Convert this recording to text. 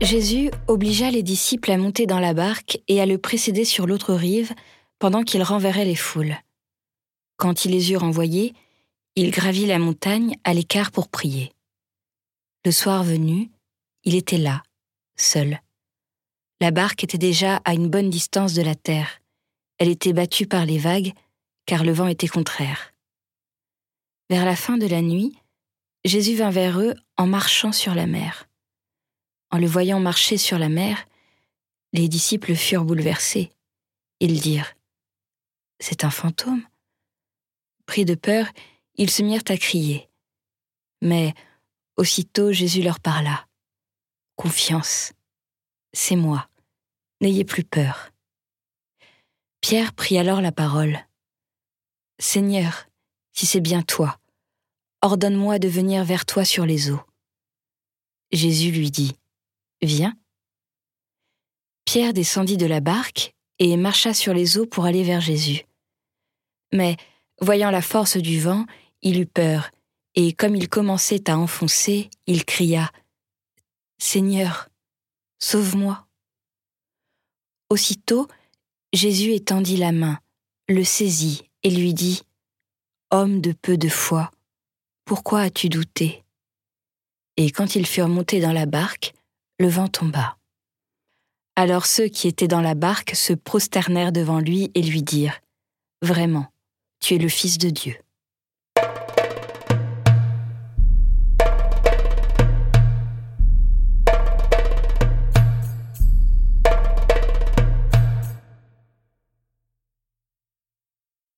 Jésus obligea les disciples à monter dans la barque et à le précéder sur l'autre rive pendant qu'il renverrait les foules. Quand il les eut renvoyés, il gravit la montagne à l'écart pour prier. Le soir venu, il était là, seul. La barque était déjà à une bonne distance de la terre. Elle était battue par les vagues, car le vent était contraire. Vers la fin de la nuit, Jésus vint vers eux en marchant sur la mer. En le voyant marcher sur la mer, les disciples furent bouleversés. Ils dirent C'est un fantôme. Pris de peur, ils se mirent à crier. Mais aussitôt Jésus leur parla. Confiance, c'est moi, n'ayez plus peur. Pierre prit alors la parole. Seigneur, si c'est bien toi, ordonne-moi de venir vers toi sur les eaux. Jésus lui dit, Viens. Pierre descendit de la barque et marcha sur les eaux pour aller vers Jésus. Mais, voyant la force du vent, il eut peur, et comme il commençait à enfoncer, il cria Seigneur, sauve-moi. Aussitôt, Jésus étendit la main, le saisit et lui dit Homme de peu de foi, pourquoi as-tu douté? Et quand ils furent montés dans la barque, le vent tomba. Alors ceux qui étaient dans la barque se prosternèrent devant lui et lui dirent Vraiment, tu es le Fils de Dieu.